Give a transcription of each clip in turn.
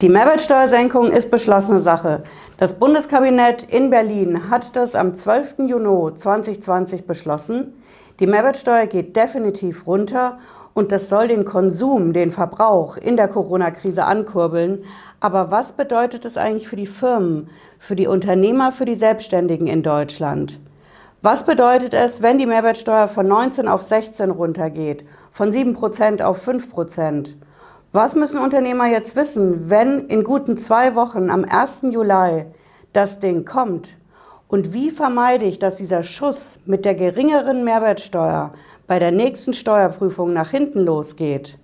Die Mehrwertsteuersenkung ist beschlossene Sache. Das Bundeskabinett in Berlin hat das am 12. Juni 2020 beschlossen. Die Mehrwertsteuer geht definitiv runter und das soll den Konsum, den Verbrauch in der Corona-Krise ankurbeln. Aber was bedeutet es eigentlich für die Firmen, für die Unternehmer, für die Selbstständigen in Deutschland? Was bedeutet es, wenn die Mehrwertsteuer von 19 auf 16 runtergeht, von 7 Prozent auf 5 Prozent? Was müssen Unternehmer jetzt wissen, wenn in guten zwei Wochen am 1. Juli das Ding kommt? Und wie vermeide ich, dass dieser Schuss mit der geringeren Mehrwertsteuer bei der nächsten Steuerprüfung nach hinten losgeht?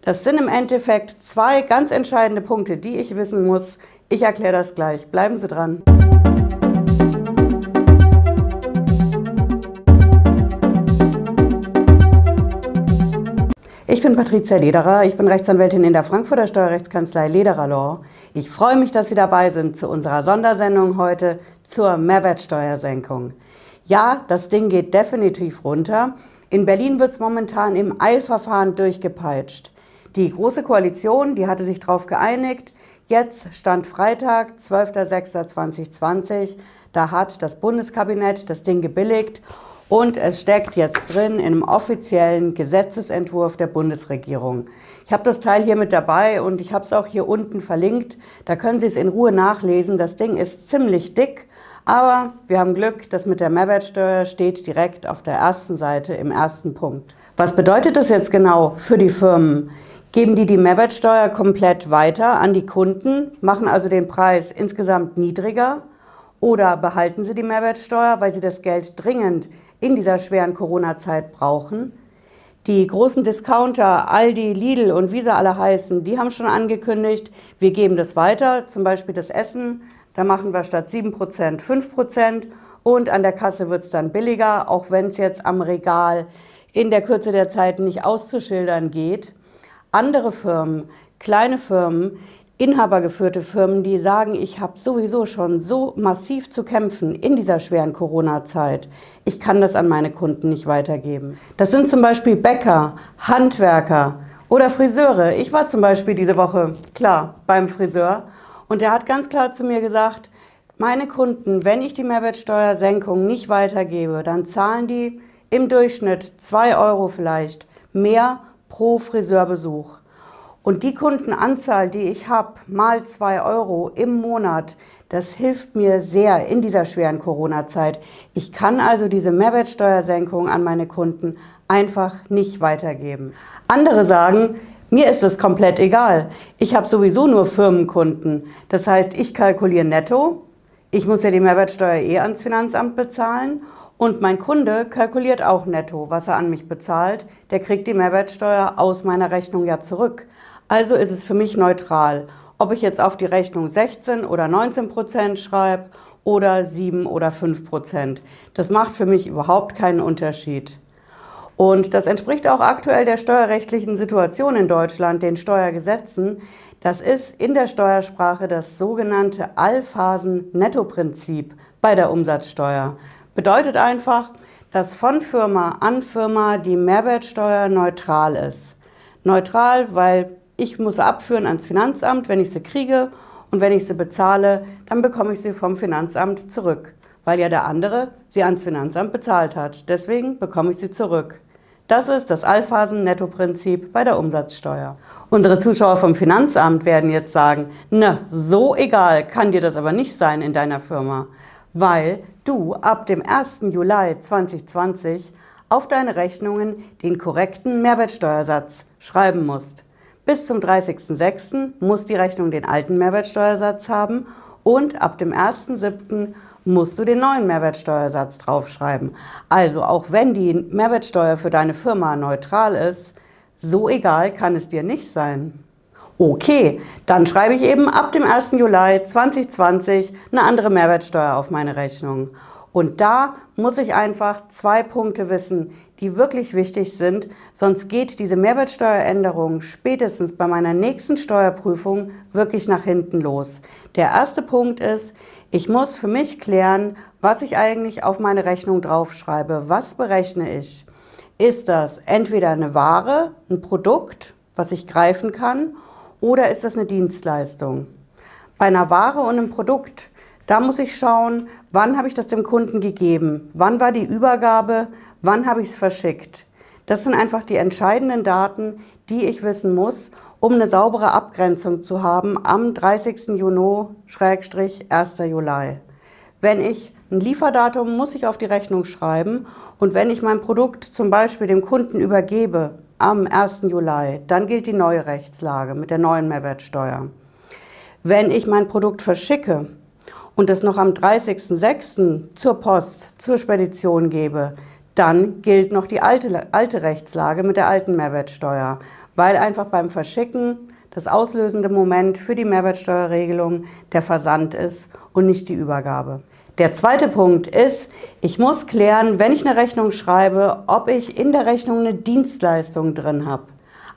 Das sind im Endeffekt zwei ganz entscheidende Punkte, die ich wissen muss. Ich erkläre das gleich. Bleiben Sie dran. Ich bin Patricia Lederer, ich bin Rechtsanwältin in der Frankfurter Steuerrechtskanzlei Lederer Law. Ich freue mich, dass Sie dabei sind zu unserer Sondersendung heute zur Mehrwertsteuersenkung. Ja, das Ding geht definitiv runter. In Berlin wird es momentan im Eilverfahren durchgepeitscht. Die Große Koalition, die hatte sich darauf geeinigt. Jetzt stand Freitag, 12.06.2020. Da hat das Bundeskabinett das Ding gebilligt und es steckt jetzt drin in einem offiziellen Gesetzesentwurf der Bundesregierung. Ich habe das Teil hier mit dabei und ich habe es auch hier unten verlinkt. Da können Sie es in Ruhe nachlesen. Das Ding ist ziemlich dick, aber wir haben Glück, das mit der Mehrwertsteuer steht direkt auf der ersten Seite im ersten Punkt. Was bedeutet das jetzt genau für die Firmen? Geben die die Mehrwertsteuer komplett weiter an die Kunden, machen also den Preis insgesamt niedriger? Oder behalten sie die Mehrwertsteuer, weil sie das Geld dringend in dieser schweren Corona-Zeit brauchen. Die großen Discounter, Aldi, Lidl und wie sie alle heißen, die haben schon angekündigt, wir geben das weiter, zum Beispiel das Essen. Da machen wir statt 7% 5% und an der Kasse wird es dann billiger, auch wenn es jetzt am Regal in der Kürze der Zeit nicht auszuschildern geht. Andere Firmen, kleine Firmen, inhabergeführte Firmen, die sagen, ich habe sowieso schon so massiv zu kämpfen in dieser schweren Corona-Zeit. Ich kann das an meine Kunden nicht weitergeben. Das sind zum Beispiel Bäcker, Handwerker oder Friseure. Ich war zum Beispiel diese Woche, klar, beim Friseur und der hat ganz klar zu mir gesagt, meine Kunden, wenn ich die Mehrwertsteuersenkung nicht weitergebe, dann zahlen die im Durchschnitt zwei Euro vielleicht mehr pro Friseurbesuch. Und die Kundenanzahl, die ich habe, mal zwei Euro im Monat, das hilft mir sehr in dieser schweren Corona-Zeit. Ich kann also diese Mehrwertsteuersenkung an meine Kunden einfach nicht weitergeben. Andere sagen, mir ist es komplett egal. Ich habe sowieso nur Firmenkunden. Das heißt, ich kalkuliere netto. Ich muss ja die Mehrwertsteuer eh ans Finanzamt bezahlen. Und mein Kunde kalkuliert auch netto, was er an mich bezahlt. Der kriegt die Mehrwertsteuer aus meiner Rechnung ja zurück. Also ist es für mich neutral, ob ich jetzt auf die Rechnung 16 oder 19 Prozent schreibe oder 7 oder 5 Prozent. Das macht für mich überhaupt keinen Unterschied. Und das entspricht auch aktuell der steuerrechtlichen Situation in Deutschland, den Steuergesetzen. Das ist in der Steuersprache das sogenannte Allphasen-Netto-Prinzip bei der Umsatzsteuer. Bedeutet einfach, dass von Firma an Firma die Mehrwertsteuer neutral ist. Neutral, weil ich muss sie abführen ans Finanzamt, wenn ich sie kriege und wenn ich sie bezahle, dann bekomme ich sie vom Finanzamt zurück, weil ja der andere sie ans Finanzamt bezahlt hat. Deswegen bekomme ich sie zurück. Das ist das Allphasen-Netto-Prinzip bei der Umsatzsteuer. Unsere Zuschauer vom Finanzamt werden jetzt sagen, na, so egal kann dir das aber nicht sein in deiner Firma, weil du ab dem 1. Juli 2020 auf deine Rechnungen den korrekten Mehrwertsteuersatz schreiben musst. Bis zum 30.06. muss die Rechnung den alten Mehrwertsteuersatz haben und ab dem 1.07. musst du den neuen Mehrwertsteuersatz draufschreiben. Also auch wenn die Mehrwertsteuer für deine Firma neutral ist, so egal kann es dir nicht sein. Okay, dann schreibe ich eben ab dem 1. Juli 2020 eine andere Mehrwertsteuer auf meine Rechnung. Und da muss ich einfach zwei Punkte wissen, die wirklich wichtig sind, sonst geht diese Mehrwertsteueränderung spätestens bei meiner nächsten Steuerprüfung wirklich nach hinten los. Der erste Punkt ist, ich muss für mich klären, was ich eigentlich auf meine Rechnung draufschreibe. Was berechne ich? Ist das entweder eine Ware, ein Produkt, was ich greifen kann, oder ist das eine Dienstleistung? Bei einer Ware und einem Produkt, da muss ich schauen, wann habe ich das dem Kunden gegeben, wann war die Übergabe, wann habe ich es verschickt. Das sind einfach die entscheidenden Daten, die ich wissen muss, um eine saubere Abgrenzung zu haben am 30. Juni-1. Juli. Wenn ich ein Lieferdatum muss ich auf die Rechnung schreiben und wenn ich mein Produkt zum Beispiel dem Kunden übergebe am 1. Juli, dann gilt die neue Rechtslage mit der neuen Mehrwertsteuer. Wenn ich mein Produkt verschicke und es noch am 30.06. zur Post, zur Spedition gebe, dann gilt noch die alte, alte Rechtslage mit der alten Mehrwertsteuer, weil einfach beim Verschicken das auslösende Moment für die Mehrwertsteuerregelung der Versand ist und nicht die Übergabe. Der zweite Punkt ist, ich muss klären, wenn ich eine Rechnung schreibe, ob ich in der Rechnung eine Dienstleistung drin habe.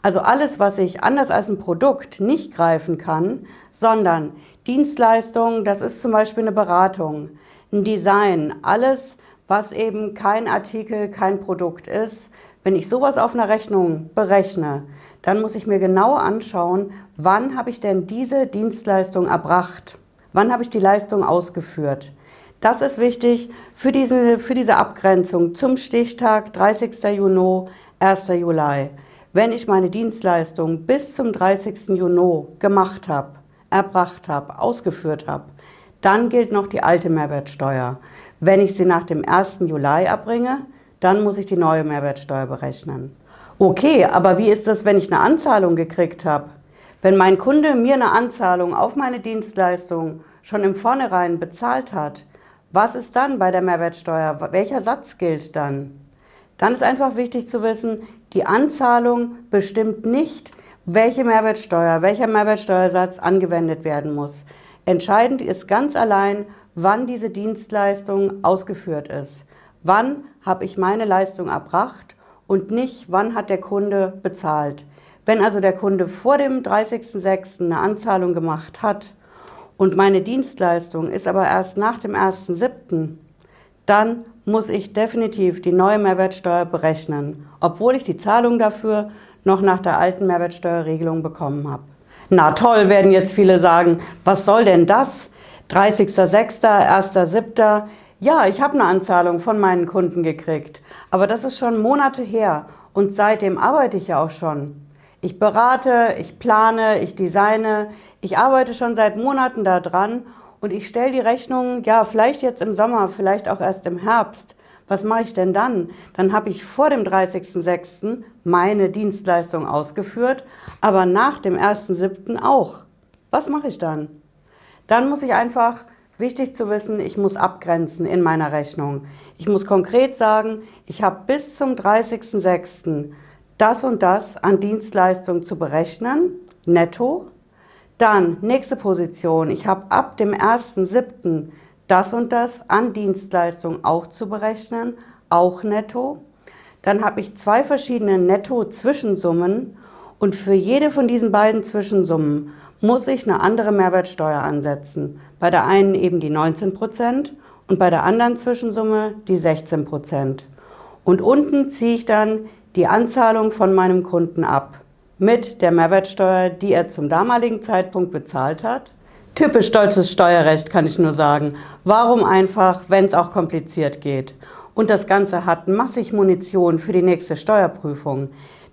Also alles, was ich anders als ein Produkt nicht greifen kann, sondern Dienstleistung, das ist zum Beispiel eine Beratung, ein Design, alles, was eben kein Artikel, kein Produkt ist. Wenn ich sowas auf einer Rechnung berechne, dann muss ich mir genau anschauen, wann habe ich denn diese Dienstleistung erbracht? Wann habe ich die Leistung ausgeführt? Das ist wichtig für diese, für diese Abgrenzung zum Stichtag 30. Juni, 1. Juli. Wenn ich meine Dienstleistung bis zum 30. Juni gemacht habe, erbracht habe, ausgeführt habe, dann gilt noch die alte Mehrwertsteuer. Wenn ich sie nach dem 1. Juli erbringe, dann muss ich die neue Mehrwertsteuer berechnen. Okay, aber wie ist das, wenn ich eine Anzahlung gekriegt habe? Wenn mein Kunde mir eine Anzahlung auf meine Dienstleistung schon im Vornherein bezahlt hat, was ist dann bei der Mehrwertsteuer? Welcher Satz gilt dann? Dann ist einfach wichtig zu wissen, die Anzahlung bestimmt nicht, welche Mehrwertsteuer, welcher Mehrwertsteuersatz angewendet werden muss. Entscheidend ist ganz allein, wann diese Dienstleistung ausgeführt ist. Wann habe ich meine Leistung erbracht und nicht, wann hat der Kunde bezahlt. Wenn also der Kunde vor dem 30.06. eine Anzahlung gemacht hat, und meine Dienstleistung ist aber erst nach dem 1.7., dann muss ich definitiv die neue Mehrwertsteuer berechnen, obwohl ich die Zahlung dafür noch nach der alten Mehrwertsteuerregelung bekommen habe. Na toll, werden jetzt viele sagen, was soll denn das? 30.06., 1.7., ja, ich habe eine Anzahlung von meinen Kunden gekriegt, aber das ist schon Monate her und seitdem arbeite ich ja auch schon. Ich berate, ich plane, ich designe, ich arbeite schon seit Monaten daran und ich stelle die Rechnung, ja, vielleicht jetzt im Sommer, vielleicht auch erst im Herbst. Was mache ich denn dann? Dann habe ich vor dem 30.06. meine Dienstleistung ausgeführt, aber nach dem 1.07. auch. Was mache ich dann? Dann muss ich einfach, wichtig zu wissen, ich muss abgrenzen in meiner Rechnung. Ich muss konkret sagen, ich habe bis zum 30.06 das und das an Dienstleistung zu berechnen, netto. Dann nächste Position, ich habe ab dem 1.7. das und das an Dienstleistung auch zu berechnen, auch netto. Dann habe ich zwei verschiedene Netto-Zwischensummen und für jede von diesen beiden Zwischensummen muss ich eine andere Mehrwertsteuer ansetzen. Bei der einen eben die 19 Prozent und bei der anderen Zwischensumme die 16 Prozent. Und unten ziehe ich dann die Anzahlung von meinem Kunden ab mit der Mehrwertsteuer, die er zum damaligen Zeitpunkt bezahlt hat. Typisch deutsches Steuerrecht kann ich nur sagen. Warum einfach, wenn es auch kompliziert geht? Und das Ganze hat massig Munition für die nächste Steuerprüfung.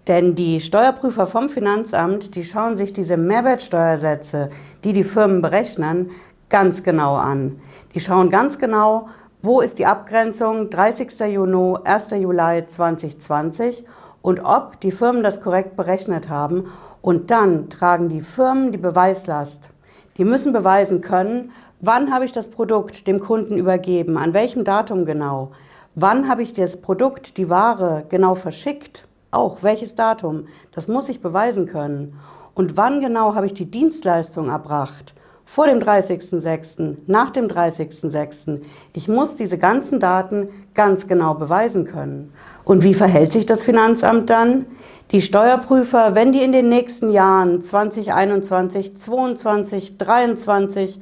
Denn die Steuerprüfer vom Finanzamt, die schauen sich diese Mehrwertsteuersätze, die die Firmen berechnen, ganz genau an. Die schauen ganz genau, wo ist die Abgrenzung 30. Juni, 1. Juli 2020 und ob die Firmen das korrekt berechnet haben. Und dann tragen die Firmen die Beweislast. Die müssen beweisen können, wann habe ich das Produkt dem Kunden übergeben, an welchem Datum genau, wann habe ich das Produkt, die Ware genau verschickt, auch welches Datum, das muss ich beweisen können. Und wann genau habe ich die Dienstleistung erbracht vor dem 30.06., nach dem 30.06. Ich muss diese ganzen Daten ganz genau beweisen können. Und wie verhält sich das Finanzamt dann? Die Steuerprüfer, wenn die in den nächsten Jahren 2021, 2022, 2023,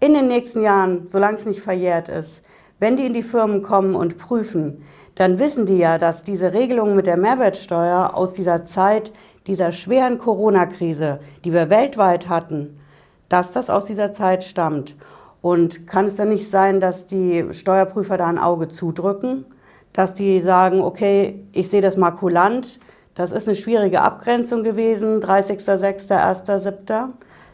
in den nächsten Jahren, solange es nicht verjährt ist, wenn die in die Firmen kommen und prüfen, dann wissen die ja, dass diese Regelung mit der Mehrwertsteuer aus dieser Zeit, dieser schweren Corona-Krise, die wir weltweit hatten, dass das aus dieser Zeit stammt. Und kann es dann nicht sein, dass die Steuerprüfer da ein Auge zudrücken, dass die sagen, okay, ich sehe das mal kulant, das ist eine schwierige Abgrenzung gewesen, 30.06., 1.07.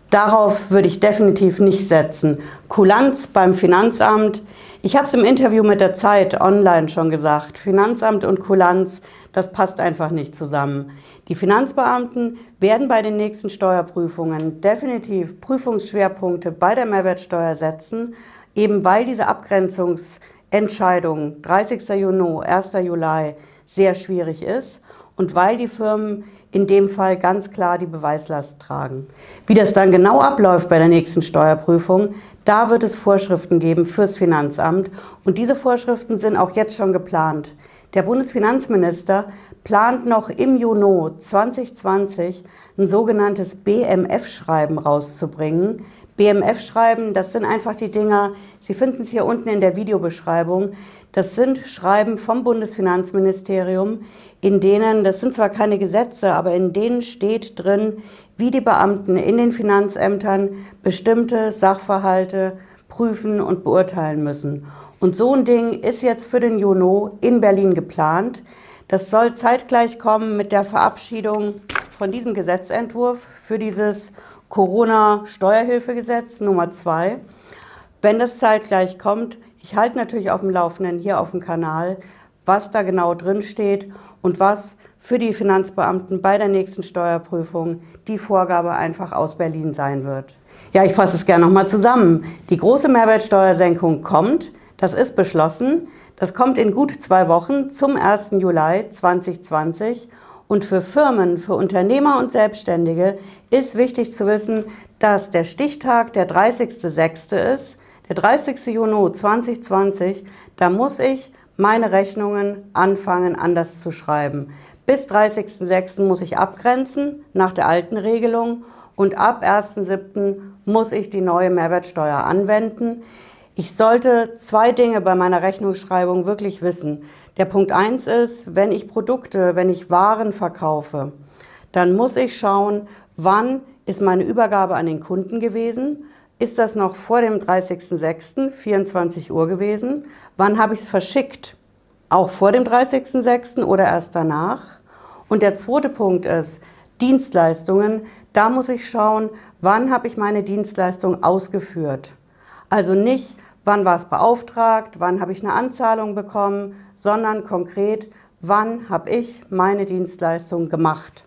Darauf würde ich definitiv nicht setzen. Kulanz beim Finanzamt. Ich habe es im Interview mit der Zeit online schon gesagt. Finanzamt und Kulanz, das passt einfach nicht zusammen. Die Finanzbeamten werden bei den nächsten Steuerprüfungen definitiv Prüfungsschwerpunkte bei der Mehrwertsteuer setzen, eben weil diese Abgrenzungsentscheidung 30. Juni, 1. Juli sehr schwierig ist und weil die Firmen in dem Fall ganz klar die Beweislast tragen. Wie das dann genau abläuft bei der nächsten Steuerprüfung, da wird es Vorschriften geben fürs Finanzamt und diese Vorschriften sind auch jetzt schon geplant. Der Bundesfinanzminister plant noch im Juni 2020 ein sogenanntes BMF-Schreiben rauszubringen. BMF-Schreiben, das sind einfach die Dinger, Sie finden es hier unten in der Videobeschreibung, das sind Schreiben vom Bundesfinanzministerium, in denen, das sind zwar keine Gesetze, aber in denen steht drin, wie die Beamten in den Finanzämtern bestimmte Sachverhalte prüfen und beurteilen müssen. Und so ein Ding ist jetzt für den Juni in Berlin geplant. Das soll zeitgleich kommen mit der Verabschiedung von diesem Gesetzentwurf für dieses Corona-Steuerhilfegesetz Nummer 2. Wenn das zeitgleich kommt, ich halte natürlich auf dem Laufenden hier auf dem Kanal, was da genau drin steht und was für die Finanzbeamten bei der nächsten Steuerprüfung die Vorgabe einfach aus Berlin sein wird. Ja, ich fasse es gerne nochmal zusammen. Die große Mehrwertsteuersenkung kommt, das ist beschlossen. Das kommt in gut zwei Wochen zum 1. Juli 2020. Und für Firmen, für Unternehmer und Selbstständige ist wichtig zu wissen, dass der Stichtag der 30.06. ist. Der 30. Juni 2020, da muss ich meine Rechnungen anfangen anders zu schreiben. Bis 30.06. muss ich abgrenzen nach der alten Regelung und ab 1.07. muss ich die neue Mehrwertsteuer anwenden. Ich sollte zwei Dinge bei meiner Rechnungsschreibung wirklich wissen. Der Punkt 1 ist, wenn ich Produkte, wenn ich Waren verkaufe, dann muss ich schauen, wann ist meine Übergabe an den Kunden gewesen, ist das noch vor dem 30.06., 24 Uhr gewesen? Wann habe ich es verschickt? Auch vor dem 30.06. oder erst danach? Und der zweite Punkt ist Dienstleistungen. Da muss ich schauen, wann habe ich meine Dienstleistung ausgeführt? Also nicht, wann war es beauftragt, wann habe ich eine Anzahlung bekommen, sondern konkret, wann habe ich meine Dienstleistung gemacht.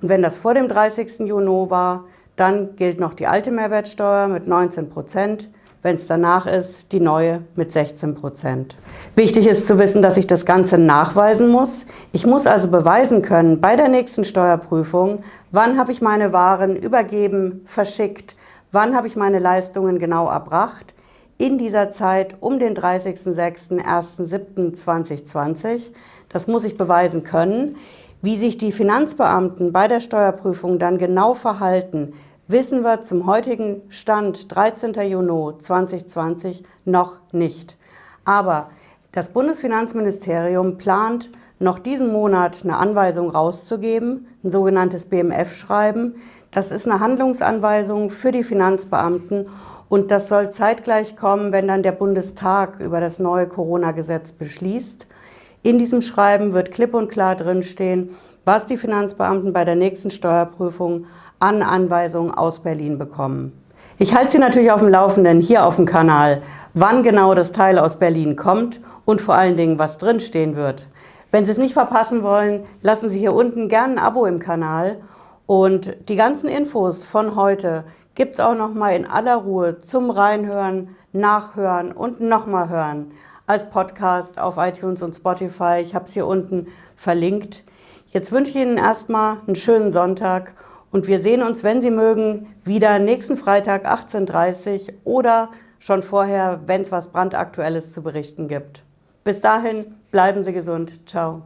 Und wenn das vor dem 30. Juni war, dann gilt noch die alte Mehrwertsteuer mit 19 Prozent. Wenn es danach ist, die neue mit 16 Prozent. Wichtig ist zu wissen, dass ich das Ganze nachweisen muss. Ich muss also beweisen können bei der nächsten Steuerprüfung, wann habe ich meine Waren übergeben, verschickt, wann habe ich meine Leistungen genau erbracht in dieser Zeit um den 30.06., 1.07.2020. Das muss ich beweisen können. Wie sich die Finanzbeamten bei der Steuerprüfung dann genau verhalten, wissen wir zum heutigen Stand 13. Juni 2020 noch nicht. Aber das Bundesfinanzministerium plant noch diesen Monat eine Anweisung rauszugeben, ein sogenanntes BMF-Schreiben. Das ist eine Handlungsanweisung für die Finanzbeamten und das soll zeitgleich kommen, wenn dann der Bundestag über das neue Corona-Gesetz beschließt. In diesem Schreiben wird klipp und klar drinstehen, was die Finanzbeamten bei der nächsten Steuerprüfung an Anweisungen aus Berlin bekommen. Ich halte Sie natürlich auf dem Laufenden hier auf dem Kanal, wann genau das Teil aus Berlin kommt und vor allen Dingen, was drinstehen wird. Wenn Sie es nicht verpassen wollen, lassen Sie hier unten gerne ein Abo im Kanal und die ganzen Infos von heute gibt es auch noch mal in aller Ruhe zum Reinhören, Nachhören und nochmal hören als Podcast auf iTunes und Spotify. Ich habe es hier unten verlinkt. Jetzt wünsche ich Ihnen erstmal einen schönen Sonntag und wir sehen uns, wenn Sie mögen, wieder nächsten Freitag 18.30 Uhr oder schon vorher, wenn es was brandaktuelles zu berichten gibt. Bis dahin, bleiben Sie gesund. Ciao.